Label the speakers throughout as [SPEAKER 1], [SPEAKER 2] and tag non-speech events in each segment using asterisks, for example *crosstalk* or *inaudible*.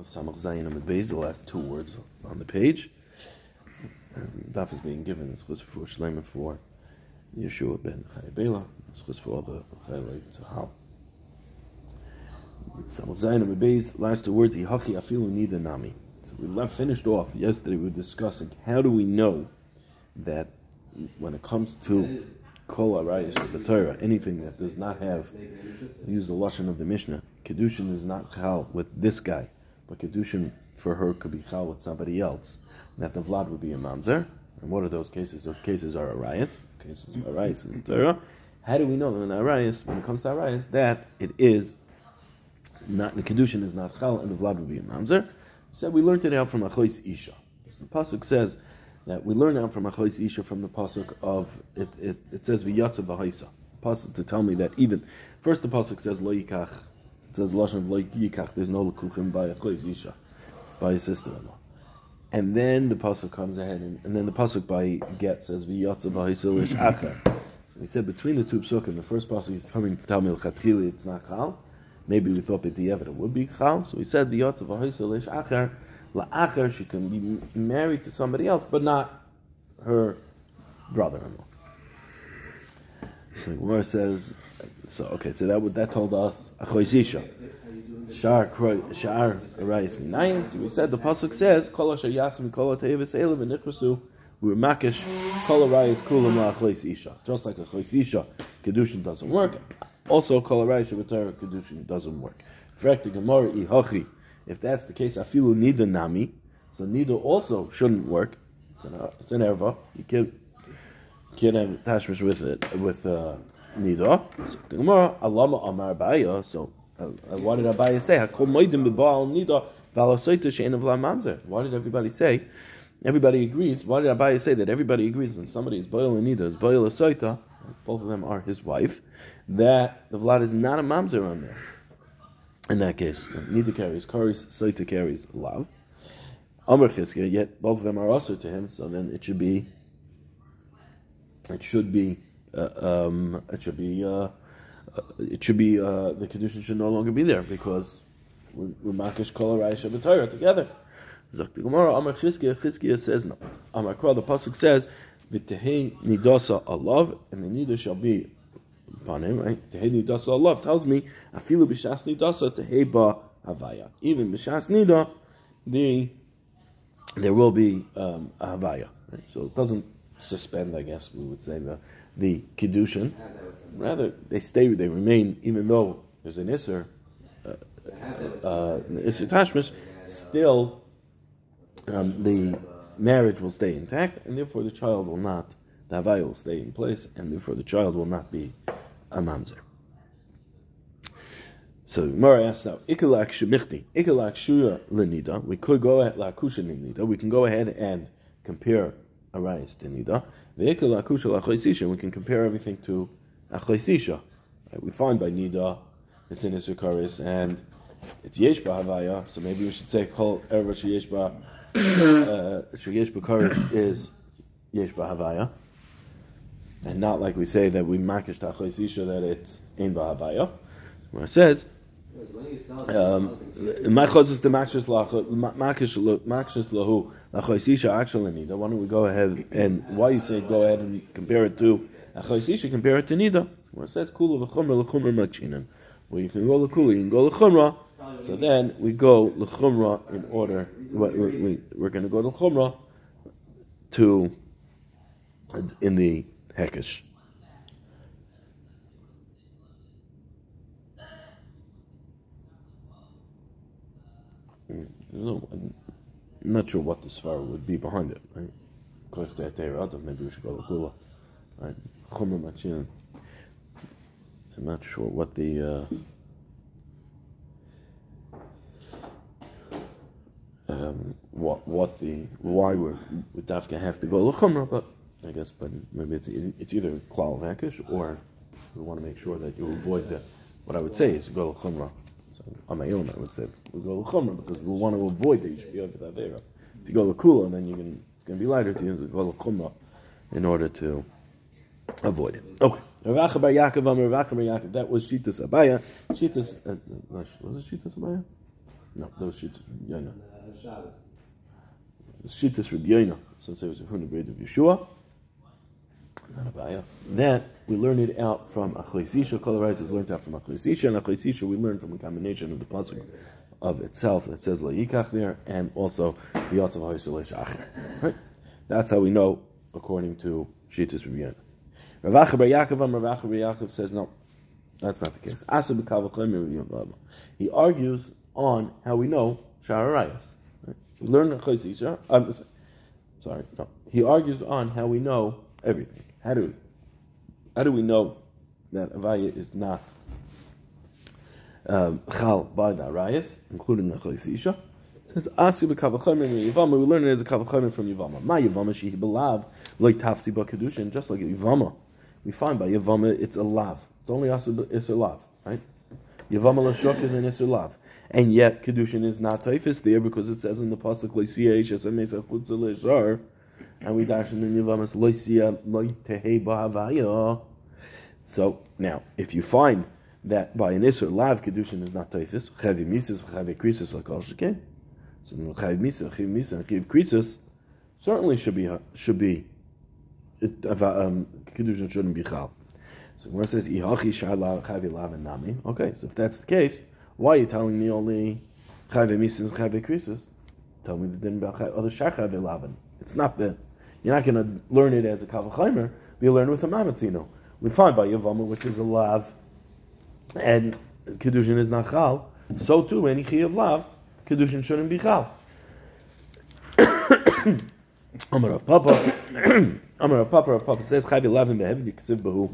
[SPEAKER 1] of Samach Zayin and Beis, the last two words on the page. Daf is being given as chutz for Shleimer for Yeshua ben Chayabela, as chutz for all the Chaylai Tzahal. Samach Zayin and Beis, last two words, Yihachi Afilu Nida Nami. So we left, finished off yesterday, we were discussing how do we know that when it comes to Kol Arayis the Torah, anything that does not have, use the Lashon of the Mishnah, Kedushin is not Chal with this guy but Kedushin for her could be Chal with somebody else. And that the Vlad would be a Mamzer. And what are those cases? Those cases are Arayas, cases of Arayas in the Torah. How do we know that in Arayas, when it comes to Arayas, that it is not, the Kedushin is not Chal and the Vlad would be a Mamzer? So we learned it out from Achois Isha. The Pasuk says that we learn out from Achois Isha from the Pasuk of, it, it, it says V'yatza B'haisa. Pasuk to tell me that even, first the Pasuk says Lo Yikach it says lashon like yikach. There's no lekuchim by a choice isha, by a sister-in-law. And then the pasuk comes ahead, and, and then the pasuk by get says v'yatza b'hisilish *coughs* acher. So he said between the two psukim, the first pasuk is coming to tell me l'chatchili it's not chal. Maybe we thought the it would be chal. So he said v'yatza b'hisilish acher. La'acher she can be married to somebody else, but not her brother-in-law. So Gemara says so okay, so that that told us achoisisha. Shar shar arayis minayin. So we said the pasuk says kol asher yasim kol tevis elim v'nichrasu u'makish kol arayis kulam la'achois isha. Just like a chois isha, kedushin doesn't work. Also kol arayis shabbatara kedushin doesn't work. Frekti gemara ihachi. If that's the case, afilu nida nami. So nida also shouldn't work. It's an, it's an erva. You can't, can't have tashmish with it with. Uh, nida. So the Gemara, Alama Amar Abaya. So uh, what did Abaya say? Hakol moedim b'baal nida v'alosoita she'en of manzer. Why did everybody say? Everybody agrees. Why did Abaya say that? Everybody agrees when somebody is boil and nida, is boil a both of them are his wife, that the vlad is not a mamzer on there. In that case, nida carries karis, soita carries love. Amr Chizkiah, yet both of them are also to him, so then it should be, it should be uh, um, it should be uh, uh it should be uh, the condition should no longer be there because we're makish kol Torah together. Zok the Gemara Amar Chizkiah Chizkiah says no. Amar Kol the pasuk says v'tehei nidasa alav and the nida shall be upon him right. Tehei nidasa alav tells me afilu b'shas nidasa tehei ba havaya. Even b'shas nida the there will be um, a havaya. Right? So it doesn't suspend, I guess we would say the the kiddushin. Rather, they stay, they remain, even though there's an isser, uh, uh, isser tashmish, still um, the marriage will stay intact, and therefore the child will not, the havai will stay in place, and therefore the child will not be a mamzer. So Mara asks now, Ikalak shemichti, Ikalak shuya lenida. We could go at lakusha lenida. We can go ahead and compare Arayis to nida. Ve'ikal akusha lachoisisha. We can compare everything to achoisisha. Right? We find by nida it's in Isukaris and it's yeshba havaya. So maybe we should say kol ever sheyeshba uh, sheyeshba karis is yeshba havaya. And not like we say that we makish tachoisisha that it's in bahavaya. Where it says Um, my chosas the makshis lahu lachoisisha actually nida. Why don't we go ahead and why you say go ahead and compare it to achoisisha? Compare it to nida. Where it says kula v'chumra l'chumra machinan. Where you can go l'kula, you can go l'chumra. So then we go l'chumra in order. We, we're going to go l'chumra to in the hekesh. No, I'm not sure what the svara would be behind it. Right? Maybe we should go to Gula. Right? I'm not sure what the. Uh, um, what what the why we're we dafka have to go l'chumra, but I guess but maybe it's it's either klal hakish or we want to make sure that you avoid the what I would say is go l'chumra so on my own, I would say we go l'chomer because we want to avoid that you should be over the avera. If you go l'kula, then you can it's going to be lighter to use the go l'chomer in order to avoid it. Okay. Rav Bar Yaakov, Rav Bar Yaakov. That was Shitas Abaya. Shitas uh, was it Shitas Abaya? No, that was Shittas Rabbi
[SPEAKER 2] uh, Shabbos.
[SPEAKER 1] Shittas Rabbi Yoina, since it was from the grade of Yeshua. Not a. That we learn it out from Achoisisha. Kol is learned out from Achoisisha, and Achoisisha we learn from a combination of the pasuk of itself that says La'ikach there, and also the Yotzav HaYisrael Acher. Right? That's how we know according to Shittas Rabbi Yoina. Rav Bar Yaakov, Am Rav Bar Yaakov says no, that's not the case. He argues on how we know Shararayas. Right? We learn Chosisha. Um, sorry, no. He argues on how we know everything. How do we? How do we know that Avaya is not um, chal by the Arayas, including the Chosisha? Says Asi b'kavachomer Yivama. We learn it as a kavachomer from Yivama. My Yivama shehi belav like tafsi b'kedushin, just like Yivama. We find by Yivama it's a lav. It's only Asi it's a lav, right? Yivama l'shok is an Isser lav. And yet kedushin is not taifis there because it says in the pasuk and we dash in the loitehei ba'avaya. So now, if you find that by an Isser lav kedushin is not taifis, chavi mises chavi krisis like sheken. So chayiv misa, chayiv misa, and chayiv krisus certainly should be should be it, um, kedushin shouldn't be chal. So it says ihachi shala chayiv lav and nami. Okay, so if that's the case, why are you telling me only chayiv misa and chayiv krisus? Tell me the din about other shar chayiv lavin. It's not the you're not going to learn it as a kavachaymer, but you learn with a mamatzino. We find by Yavama, which is a lav, and kedushin is not chal. So too, any chayiv lav kedushin shouldn't be chal. *coughs* Amar of Papa, *coughs* Amar of Papa, Rav Papa says Chayv Elavim behevi Yiksiv Bahu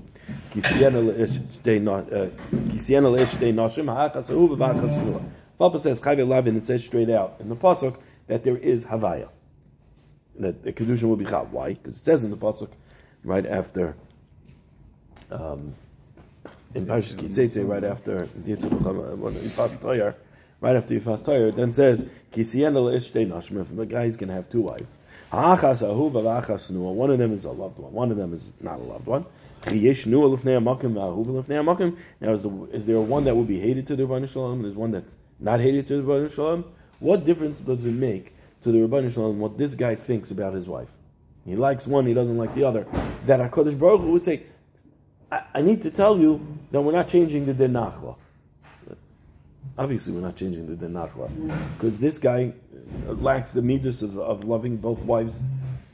[SPEAKER 1] Kisiena leish no- uh, Kisiena leish shtei noshim ha'achas ahu v'v'achas. Papa says Chayv Elavim it says straight out in the pasuk that there is havaya that the kedushin will be chal. Why? Because it says in the pasuk right after. Um, in Parshas Kiseitze, right after Yifas Toyar, right after Yifas Toyar, it then says, Kisiyena le'ishtei nashim, if a guy is going to have two wives. One of them is a loved one, one of them is not a loved one. Now, is, the, is there one that will be hated to the Rebbeinu Shalom, and there's one that's not hated to the Rebbeinu Shalom? What difference does it make to the Rebbeinu Shalom what this guy thinks about his wife? He likes one, he doesn't like the other. That HaKadosh Baruch Hu would say, I, I need to tell you that we're not changing the din nachla. Obviously, we're not changing the din nachla because this guy uh, lacks the midas of, of loving both wives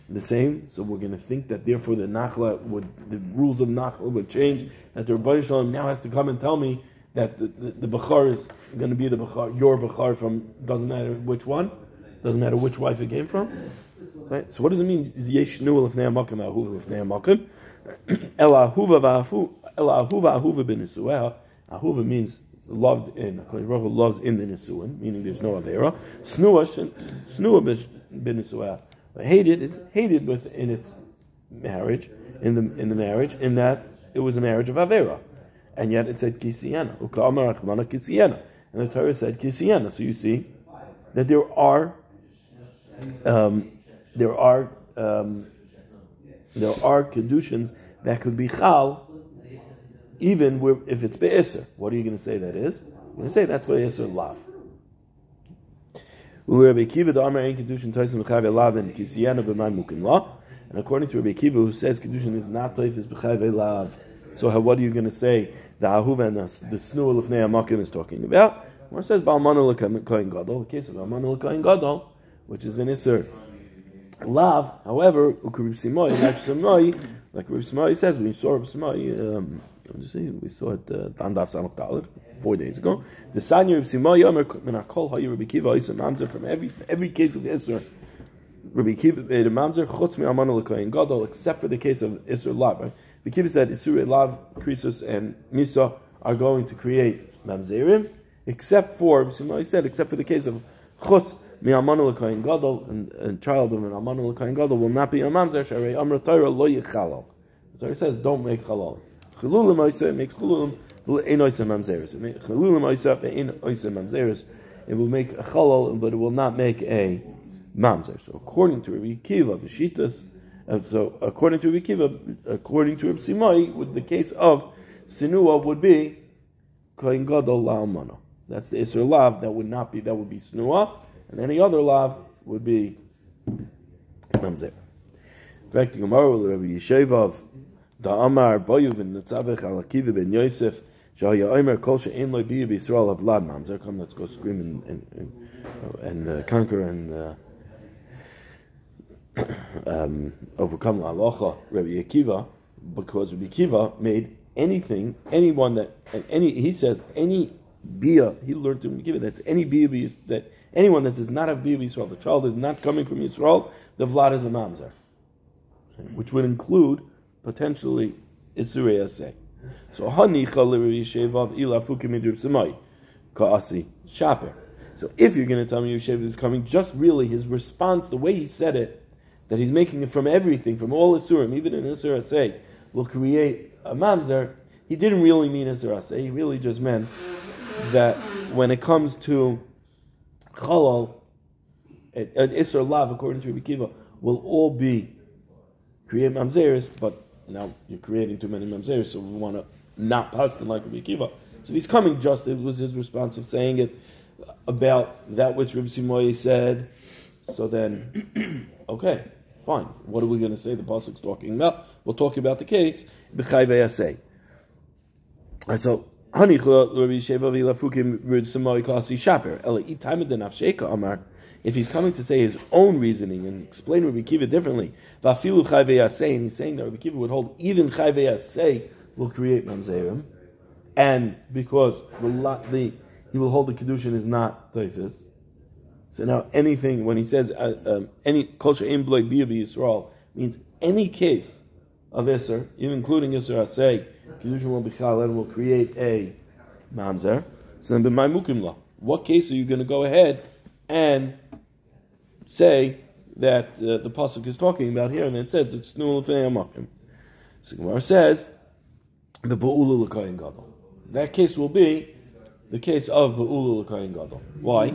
[SPEAKER 1] the same. So we're going to think that therefore the nachla would the rules of nachla would change. That the Rebbeinu Shalom now has to come and tell me that the, the, the bachar is going to be the bachar, your bachar from doesn't matter which one, doesn't matter which wife it came from. Right? So what does it mean? Yesh nu lefnei hamakim ahuva lefnei hamakim. *clears throat* Ela ahuva v'afu ela ahuva ahuva b'nisuah. Ahuva means loved in. Hakadosh Baruch loves in the nisuin, meaning there's no avera. Snua snua b'nisuah. Hated is hated within its marriage in the in the marriage in that it was a marriage of avera, and yet it said kisiena. Ukamar achmana kisiena, and the Torah said kisiena. So you see that there are um, there are um, there are conditions that could be chal, even where, if it's be'eser. What are you going to say that is? You're going to say that's be'eser lav. And according to Rabbi Kiva, who says Kedushin is not Taifis B'chayve Lav. So how, what are you going to say the Ahuva and the, Snua Lefnei Amakim is talking about? Where it says Ba'almanu L'Koyin Gadol, the case of Ba'almanu L'Koyin Gadol, which is an Isser. Lav, however, like Rib Simoi says, we saw Rib Simoi, um, see, we saw it, uh, Dandaf Samach Dalit, four days ago. The Sanya Rib Simoi, Yomer, Menakol, Hayu Rabbi Kiva, Isa Mamzer, from every, every case of Isser, Rabbi Kiva made a Mamzer, Chutz Mi Amanu L'Koyin Gadol, except for the case of Isser Lav? Rabbi Kiva said, Isur Lav, Krisus, and Misa are going to create Mamzerim, except for, Rib Simoi said, except for the case of Chutz, Mi'amanu l'kayin gadol, and a child of an amanu l'kayin gadol will not be a mamzer, sharei amra Torah lo yichalal. The Torah says, don't make halal. Chalulim oisa, makes chalulim, ein oisa mamzeres. Chalulim oisa, ein oisa mamzeres. It will make a halal, but it will not make a mamzer. So according to Rabbi Kiva, B'shitas, and uh, so according to Rabbi Kiva, according to Rabbi Simai, with the case of sinua would be kain gadol la'amana. That's the Isser Lav. That would not be, that would be Snua. And any other Lav would be Mamzer. Back to Gemara with Rabbi Yeshevov. Da Amar Boyuv and Netzavech al ben Yosef. Shahya Omer Kol She'en Loi Biyu B'Yisrael of Vlad Mamzer. Come, let's go scream and, and, and, and uh, conquer and uh, *coughs* um, overcome La Rabbi Akiva, because Rabbi Akiva made anything, anyone that, and any, he says, any bia, he learned to Rabbi Akiva, that's any bia, that anyone that does not have bia Yisrael, the child is not coming from Yisrael, the Vlad is a Mamzer, which would include potentially Isurei Aseh. So, Shaper. So if you're going to tell me Yoshev is coming, just really his response, the way he said it, that he's making it from everything, from all Isurim, even in Isur Asay, will create a mamzer, he didn't really mean Isur Asay. He really just meant that when it comes to Chalal, an Isur Lav, according to Rabbi Kiva, will all be create mamzeres, but now you're creating too many mamzeres, so we want to not them like Rabbi Kiva. So he's coming just, it was his response of saying it about that which Rabbi Simoy said. So then, *clears throat* okay, fine. What are we going to say the pasuk's talking about? We'll talk about the case b'chai. Right, so If he's coming to say his own reasoning and explain Rabbi Kiva differently, and he's saying that Rabbi Kiva would hold even chai v'yasei will create mamzerim, and because the, the he will hold the kedushin is not typhus. So now anything when he says uh, um, any culture in biyabi Yisrael means any case of iser, even including iser asay, and will create a mamzer. So then my mukim What case are you going to go ahead and say that uh, the pasuk is talking about here, and it says it's nul amakim. So Gemara says the ba'ulu l'kayin gadol. That case will be the case of Ba'ulu L'Koyin Gadol. Why?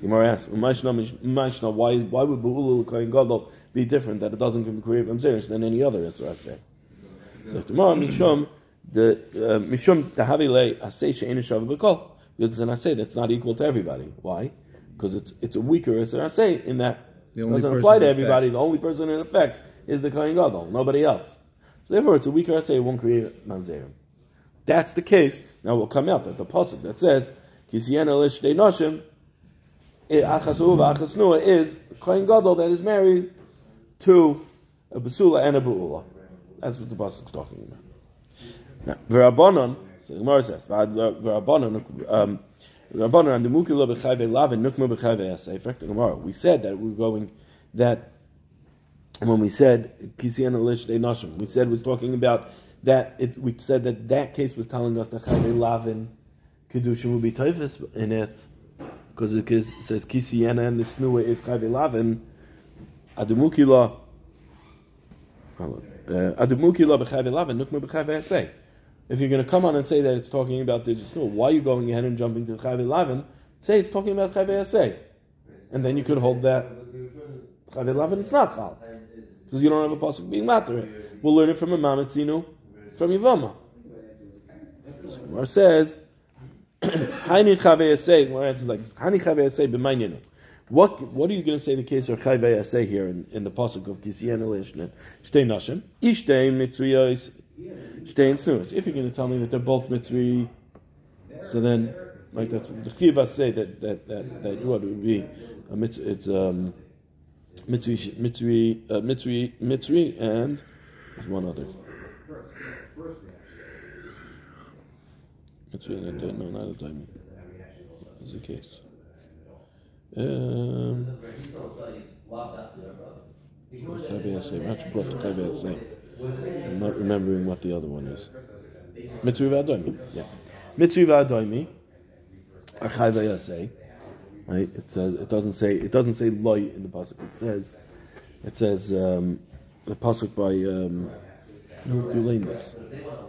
[SPEAKER 1] Gemara asks, why, why would Ba'ulu L'Koyin Gadol be different, that it doesn't create Mamzeris than any other Yisrael say? So Mishum, the uh, Mishum Tahavile Asay She'en Shav B'Kol, because it's an Asay that's not equal to everybody. Why? Because it's it's a weaker Asay in that it doesn't apply to everybody. Affects. The only person it affects is the Kohen Gadol, nobody else. So therefore, it's a weaker Asay, it won't create Mamzerim that's the case, now we'll come out that the pasuk that says Kisiena lishtei noshim achasuva achasnua is kohen gadol that is married to a basula and a buula. That's what the pasuk is talking about. Now, the Gemara says, um, and lav and we said that we we're going that when we said kisiena lish de nashim, we said was talking about that it, we said that that case was telling us that Chayve Lavin Kedushin will be Taifis in it because it says Kisiyana and the Snua is Chayve Lavin. Adumukila uh, Adumukila b'Chayve Lavin Nukma b'Chayve Esei. If you're going to come on and say that it's talking about Snua, why are you going ahead and jumping to Chayve Lavin? Say it's talking about Chayve Esei. And then you could hold that Chayve Lavin it's not Chal. Because you don't have a possible being matter. We'll learn it from a Mamatzinu from Yivama. Gemara says, Hani Chavei Asay, Gemara answers like this, Hani Chavei Asay b'mayninu. What, what are you going to say in the case of Chavei Asay here in, in the Pasuk of Kisien Elishnet? Shtei Nashim, Ishtei Mitzriyos, Shtei Snuas. If you're going to tell me that they're both Mitzri, so then, like that's the Chiva say that, that, that, that what would be, a mitz, it's, um, Mitzri, Mitzri, uh, Mitzri, Mitzri, and there's one other. That's really I don't know not a time. Is the case. Um, I'm not remembering what the other one is. Mitzvah v'adoimi. Yeah. Mitzvah v'adoimi. Archai v'yasei. Right? It says it doesn't say it doesn't say loy in the pasuk. It says it says um, the pasuk by um, you, you learned this.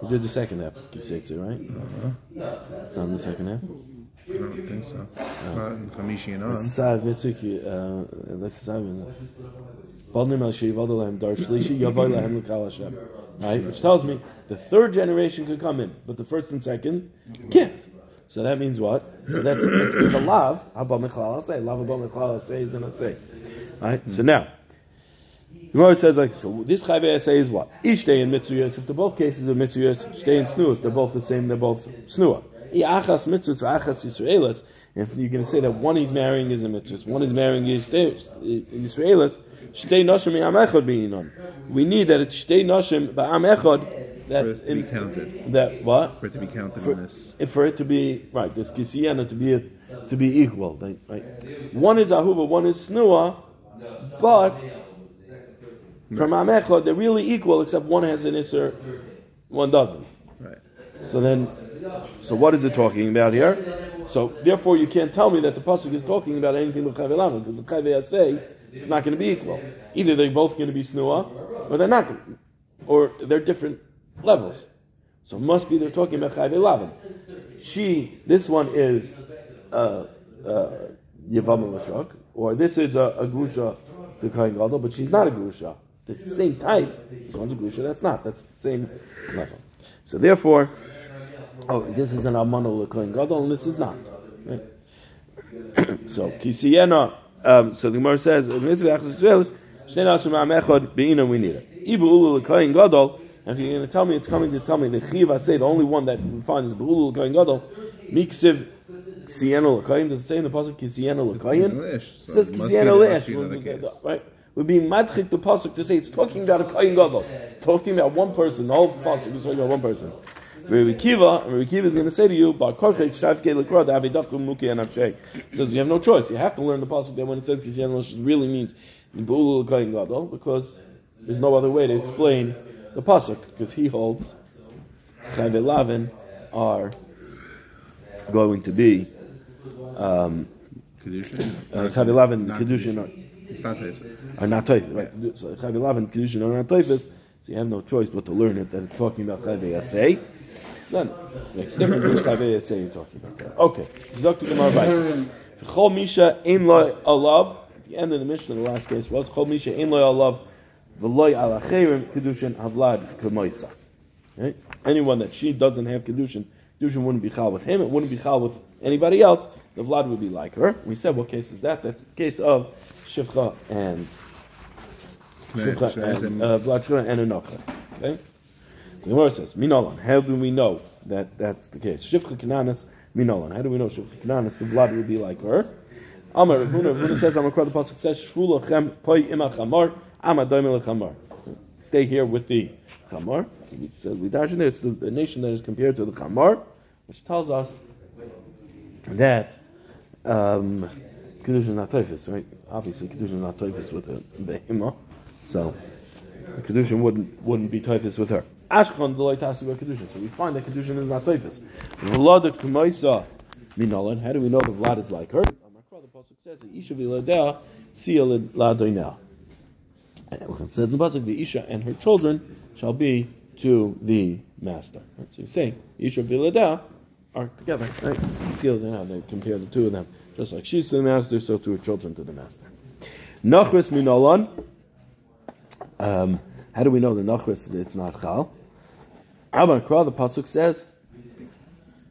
[SPEAKER 1] You did the second half You of Kisetsu, right? Uh-huh. Done the second half?
[SPEAKER 2] I don't think so. Oh. Not in Kamishi and on.
[SPEAKER 1] Sav Mitsuki, uh, let's say Balnim Right? Which tells me the third generation could come in, but the first and second can't. So that means what? So that's it's, it's a. Abba michlal say lav abba michlal say is an say. Right. So now. the Gemara says like so. This chayve say is what? Each day in mitzvahs. If the both cases are mitzvahs, stay in snuas. They're both the same. They're both snua. If you're going to say that one he's marrying is a mitzvah, one is marrying is Israelis, shtei noshim yam echad. We need that it's shtei noshim ba'am echad. That
[SPEAKER 2] For it to be counted.
[SPEAKER 1] That what?
[SPEAKER 2] For it to be counted
[SPEAKER 1] For,
[SPEAKER 2] on this.
[SPEAKER 1] if for it to be right, this kisiyana to be to be equal, right? One is ahuva, one is snua, but from amechad they're really equal, except one has an iser, one doesn't.
[SPEAKER 2] Right.
[SPEAKER 1] So then, so what is it talking about here? So therefore, you can't tell me that the pasuk is talking about anything with chayve lamed because the chayve say is not going to be equal. Either they're both going to be snua, or they're not, gonna, or they're different levels. So must be they're talking about chayve lamed. She, this one is uh, uh, or this is a, a Grusha to Gadol, but she's not a Grusha. The same type. This one's a Grusha, that's not. That's the same level. So therefore, oh, this is an Amano Lekoin Gadol, and this is not. Right? so, Kisiyena, um, so the Gemara says, Mitzvah Achas Yisraelis, Shnei Nashim Echad, Be'ina we need it. Ibu Ulu Lekoin Gadol, and if you're going to tell me, it's coming to tell me the Chiv say, the only one that we find is Be'ulu Lekoin Gadol, Miksiv Kisiyena Lekoin, does it say in the Pasuk Kisiyena Lekoin? It says Kisiyena Leish, right? We're being madchik the pasuk to say it's talking about a kohen gadol, talking about one person. The whole pasuk is talking about one person. Rabbi Kiva, and Rabbi Kiva is going to say to you, "Bar korchek shavke lekrod avidaku muki anavshei." He says you have no choice. You have to learn the pasuk that when it says kisyan it really means bulu kohen gadol because there's no other way to explain the pasuk because he holds chayve lavin are going to be um,
[SPEAKER 2] Kedushin?
[SPEAKER 1] uh, chayve lavin kedushin
[SPEAKER 2] It's not
[SPEAKER 1] are not toifus. Right. So Chav Elav Kedushin are not toifus. So you have no choice but to learn it that it's talking about Chav Yasei. Then makes difference which you're talking about. Okay. Dr. Gemara. Chol Misha Ein Alav. At the end of the Mishnah, the last case was Chol Misha Ein Alav. V'loi Al Acherim Kedushin Havlad Kemoisa. Right? Anyone that she doesn't have Kedushin, Kedushin wouldn't be chal with him, it wouldn't be chal with anybody else, the Vlad would be like her. We said, what case is that? That's the case of Shivcha and Shivcha and uh, Vlad and Enocha. Okay? The Gemara says, Minolan, how do we know that that's the case? Shivcha Kananis, Minolan. How do we know Shivcha Kananis, the blood will be like her? Amar Ravuna, Ravuna says, Krad, the Pasuk says, Shvula Chem, Poi Ima Chamar, Ama Doimel Chamar. Stay here with the Chamar. In there, it's the, the nation that is compared to the Chamar, which tells us that um, Kedusha is not Toifus, right? Obviously, Kedusha is not Toifus with the Behemah, so Kedusha wouldn't wouldn't be Toifus with her. The Tasi about Kedusha, so we find that Kedusha is not Toifus. Vlad Kumaisa Minalan, how do we know the Vlad is like her? The Pasuk says, Isha Viladea, Sia Ladoinah. It says the Pasuk, the Isha and her children shall be to the master. Right? So you say, Isha Viladea are together, right? They compare the two of them. Just like she's to the master, so to her children to the master. Nachris Minolan. Um, how do we know the Nachris it's not Chal? Amar Kra, the Pasuk says,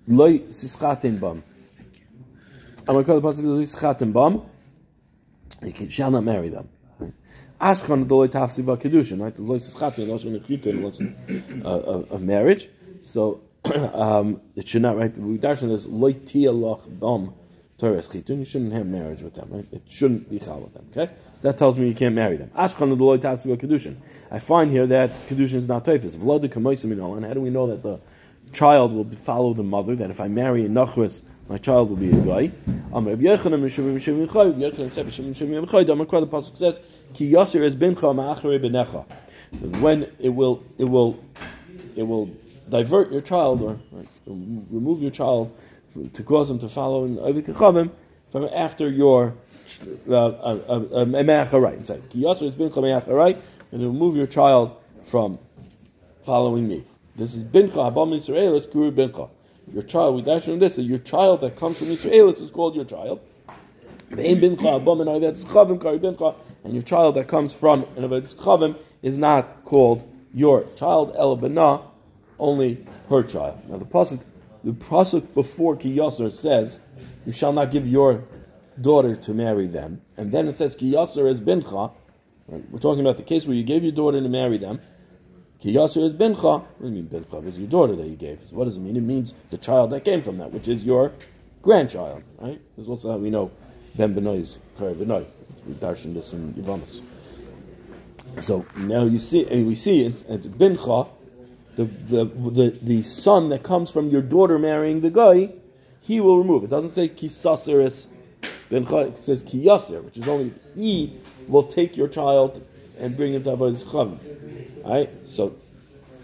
[SPEAKER 1] Loi Sischatin Bam. Amar Kra, the Pasuk says, Loi Sischatin Bam. You shall not marry them. Ashkan the loy tafsi ba kedushin, right? The loy sischatin, lashon nechutin, lashon uh, of marriage. So *clears throat* um, it should not, right? We darshan this loy tia loch bam Torah chitun. You shouldn't have marriage with them, right? It shouldn't be chal with them. Okay, that tells me you can't marry them. Ashkan the ba kedushin. I find here that kedushin is not toifus. Vlad kamoisim and how do we know that the child will follow the mother? That if I marry a nachris, my child will be a guy. The Ki Yasir es bincha ma'achere benecha. When it will, it will, it will divert your child, or right, remove your child, to cause him to follow in Ovid Kechavim, from after your uh, uh, uh, me'acharai. It's like, Yasir es bincha and remove your child from following me. This is bincha, abam Yisrael, it's kuru bincha. Your child, we dash on this, your child that comes from Israel is called your child. And your child that comes from an chavim is not called your child, el bana, only her child. Now the pasuk the pasuk before Ki Yasser says, "You shall not give your daughter to marry them," and then it says Ki Yasser is bincha. Right? We're talking about the case where you gave your daughter to marry them. Ki Yasser is bincha. What do you mean bincha? It's your daughter that you gave. So what does it mean? It means the child that came from that, which is your grandchild. Right? This is also how we know Ben Benoy is Kari Benoy. We darshan this in Yavamas. So now you see, and we see it at bincha the, the, the, the son that comes from your daughter marrying the guy, he will remove. It doesn't say kisaseris ben it says kiyaser, which is only he will take your child and bring him to avodas chavim. Right? So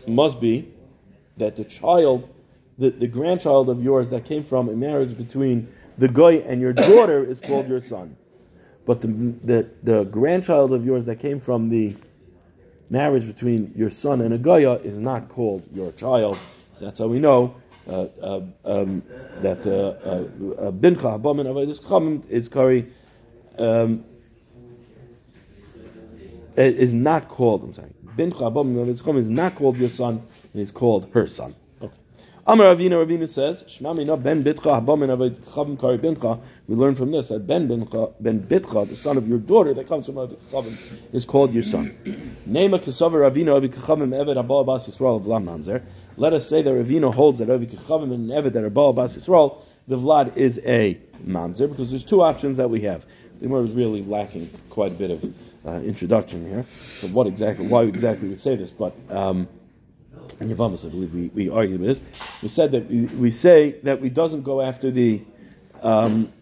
[SPEAKER 1] it must be that the child, the, the grandchild of yours that came from a marriage between the guy and your daughter is called your son. But the, the, the grandchild of yours that came from the marriage between your son and a Goya is not called your child. So that's how we know uh, uh, um, that uh, uh, Bincha Habamin Avodas Chamim is Kari um, is not called. I'm sorry, Bincha Habamin Chamim is not called your son. It is called her son. Amar Ravina Ravina says, Shmamina ben Bitcha Habamin Avodas Chamim Kari Bincha we learn from this that Ben Bincha, Ben Bitcha, the son of your daughter that comes from Chavim, is called your son. Nema Kesavar Ravino Avi Kachavim Eved Abal Bas Yisrael Vlam Mamzer. Let us say that Ravino holds that Avi Kachavim and Eved that Abal Bas Yisrael, the Vlad is a Mamzer, because there's two options that we have. The Gemara is really lacking quite a bit of uh, introduction here. So what exactly, why exactly we say this, but um, in Yavamas, I believe we, we argued with this. We said that we, we say that we doesn't go after the um,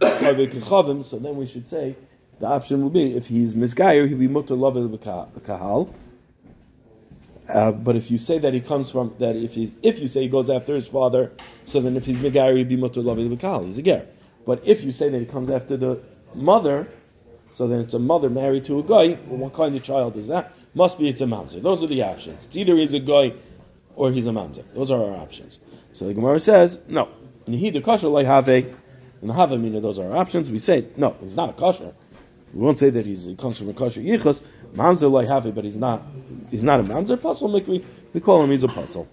[SPEAKER 1] so then we should say the option will be if he's misgayer, he'll be mutter love kahal. Uh, but if you say that he comes from that, if he if you say he goes after his father, so then if he's megayer, he'd be mutter love kahal. He's a ger. But if you say that he comes after the mother, so then it's a mother married to a guy. Well, what kind of child is that? Must be it's a mamzer. Those are the options. It's either he's a guy or he's a mamzer. Those are our options. So the Gemara says no. Nihida kasha have a in the Havamina, those are our options. We say, no, he's not a kosher. We won't say that he's, he comes from a kosher yichus. Mamzer loy have but he's not, he's not a mamzer puzzle. We, we call him, he's a puzzle.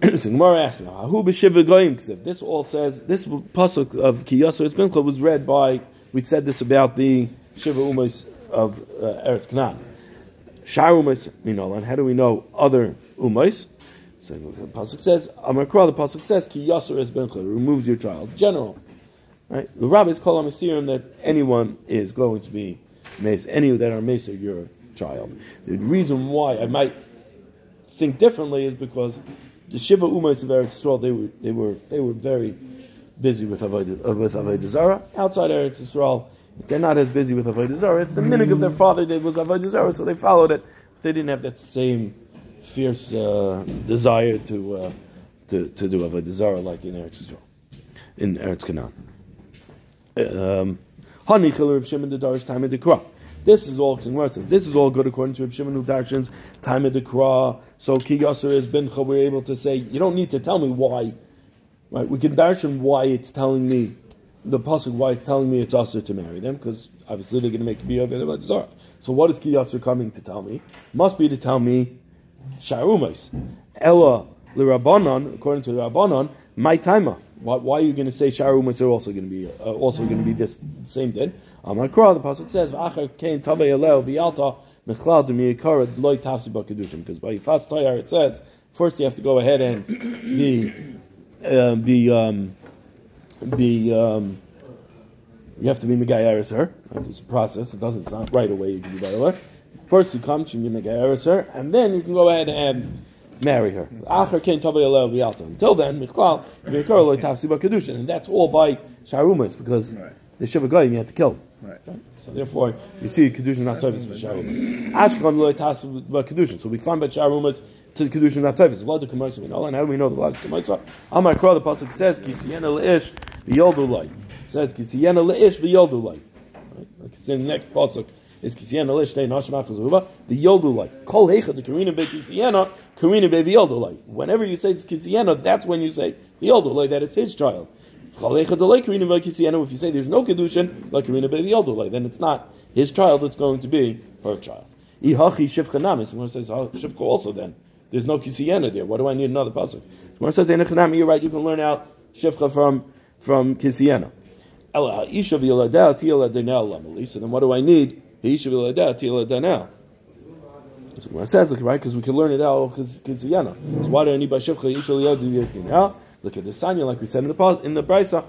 [SPEAKER 1] *clears throat* so Gemara asks now, who b'shiva goyim This all says, this pasuk of Kiyasu Etzbincha was read by, we said this about the shiva umos of uh, Eretz Canaan. Shar umas minolan, how do we know other umas? So the pasuk says, Amakra, the pasuk says, Ki yasur es bencha, removes your child. General. Right? The rabbis call on Asirim that anyone is going to be mace, any that are mace your child. The reason why I might think differently is because the Shiva Umas of Eretz Yisrael, they were, they were, they were very busy with Avodah, with Avodah. Outside Eretz Yisrael, they're not as busy with Avodah Zarah. It's the minig of their father did was Avodah Zarah, so they followed it. But they didn't have that same fierce uh, desire to, uh, to to do Avodah desire like in Eretz Yisrael, in Eretz Canaan. Um, Honey Chiller of Shimon the Darish time of the Kra. This is all says. This is all good according to Reb Shimon Darshan's time of the Kra. So Ki Yasser is Bincha. We're able to say you don't need to tell me why. Right? We can darshan why it's telling me the pasuk why it's telling me it's usher to marry them because obviously they're going to make me a Zara. So what is Ki coming to tell me? Must be to tell me Sharumas. Ella Rabbanon, according to the Rabbanon, my timer. Why, why, are you going to say sharumas are also going to be uh, also going to be this same din? Amakra, the pasuk says, "V'achar kain tavei eleo v'yalta mechlal demiyikara loy tafsi b'kedushim." Because by fast tayar it says first you have to go ahead and be uh, be um, be um, you have to be megayeris her. It's a process. It doesn't. sound right away. You can be away. First you come, you make her, and then you can go ahead and marry her. Until then, and that's all by sharumas because right. the shiva goyim you have to kill. Right. So therefore, you see kedushin not tovus for sharumas. Ashkan lo kedushin. So we find by sharumas to the kedushin not tovus. Vlad the we know, and how do we know the vlad k'moisa? Amar kra the pasuk says kisiyena leish v'yoldu loy. Says kisiyena leish v'yoldu loy. Like it's in the next pasuk is Kisiena Lishtei Nashma Chazuba, the Yoldulai. Kol Hecha, the Karina Be Kisiena, Karina Be Yoldulai. Whenever you say it's Kisiena, that's when you say Yoldulai, that it's his child. If you say there's no Kedushin, like Karina Yoldulai, then it's not his child, it's going to be her child. Ihachi Shivcha Namis, when it says oh, Shivcha also then there's no kisiyena there. What do I need another pasuk? Gemara says. You're right. You can learn out shivcha from from kisiyena. So then, what do I need? So Gemara says, look, right, because we can learn it out because kisiyena. So why do I need by shivcha isha v'yiladel? Look at the sanya, like we said in the in the brisa.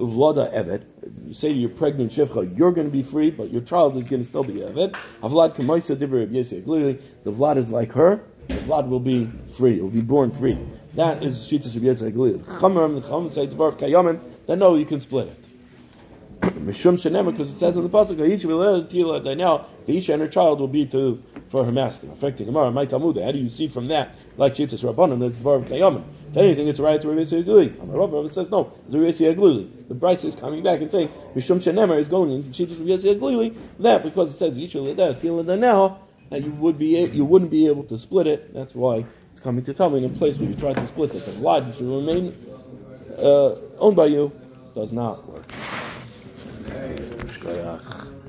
[SPEAKER 1] Uvlada Evet. You say to your pregnant shivcha, you're going to be free, but your child is going to still be Evet. Avlad Kamoisa Diver of Clearly, the Vlad is like her. The Vlad will be free. will be born free. That is Shitas Yesek Glili. Chamaram, the Chamaram say Devar of Kayaman, then no, you can split it. Mishum Shenemah, because it says in the Pasuk, Isha now, the Isha and her child will be to for her master. Affecting Gemara, my Talmud. How do you see from that, like Shitas Rabbanim, that's Devar of Kayaman? If anything, it's right to Ravesi Aglili. Rabbi says no, it's Ravesi Aglili. The Bryce is coming back and saying Mishum Shenemar is going in Shitas Ravesi Aglili. That because it says Yishul Tila now that you would be you wouldn't be able to split it. That's why it's coming to tell me in a place where you try to split it. The lot should remain uh, owned by you does not work. Shkoyach.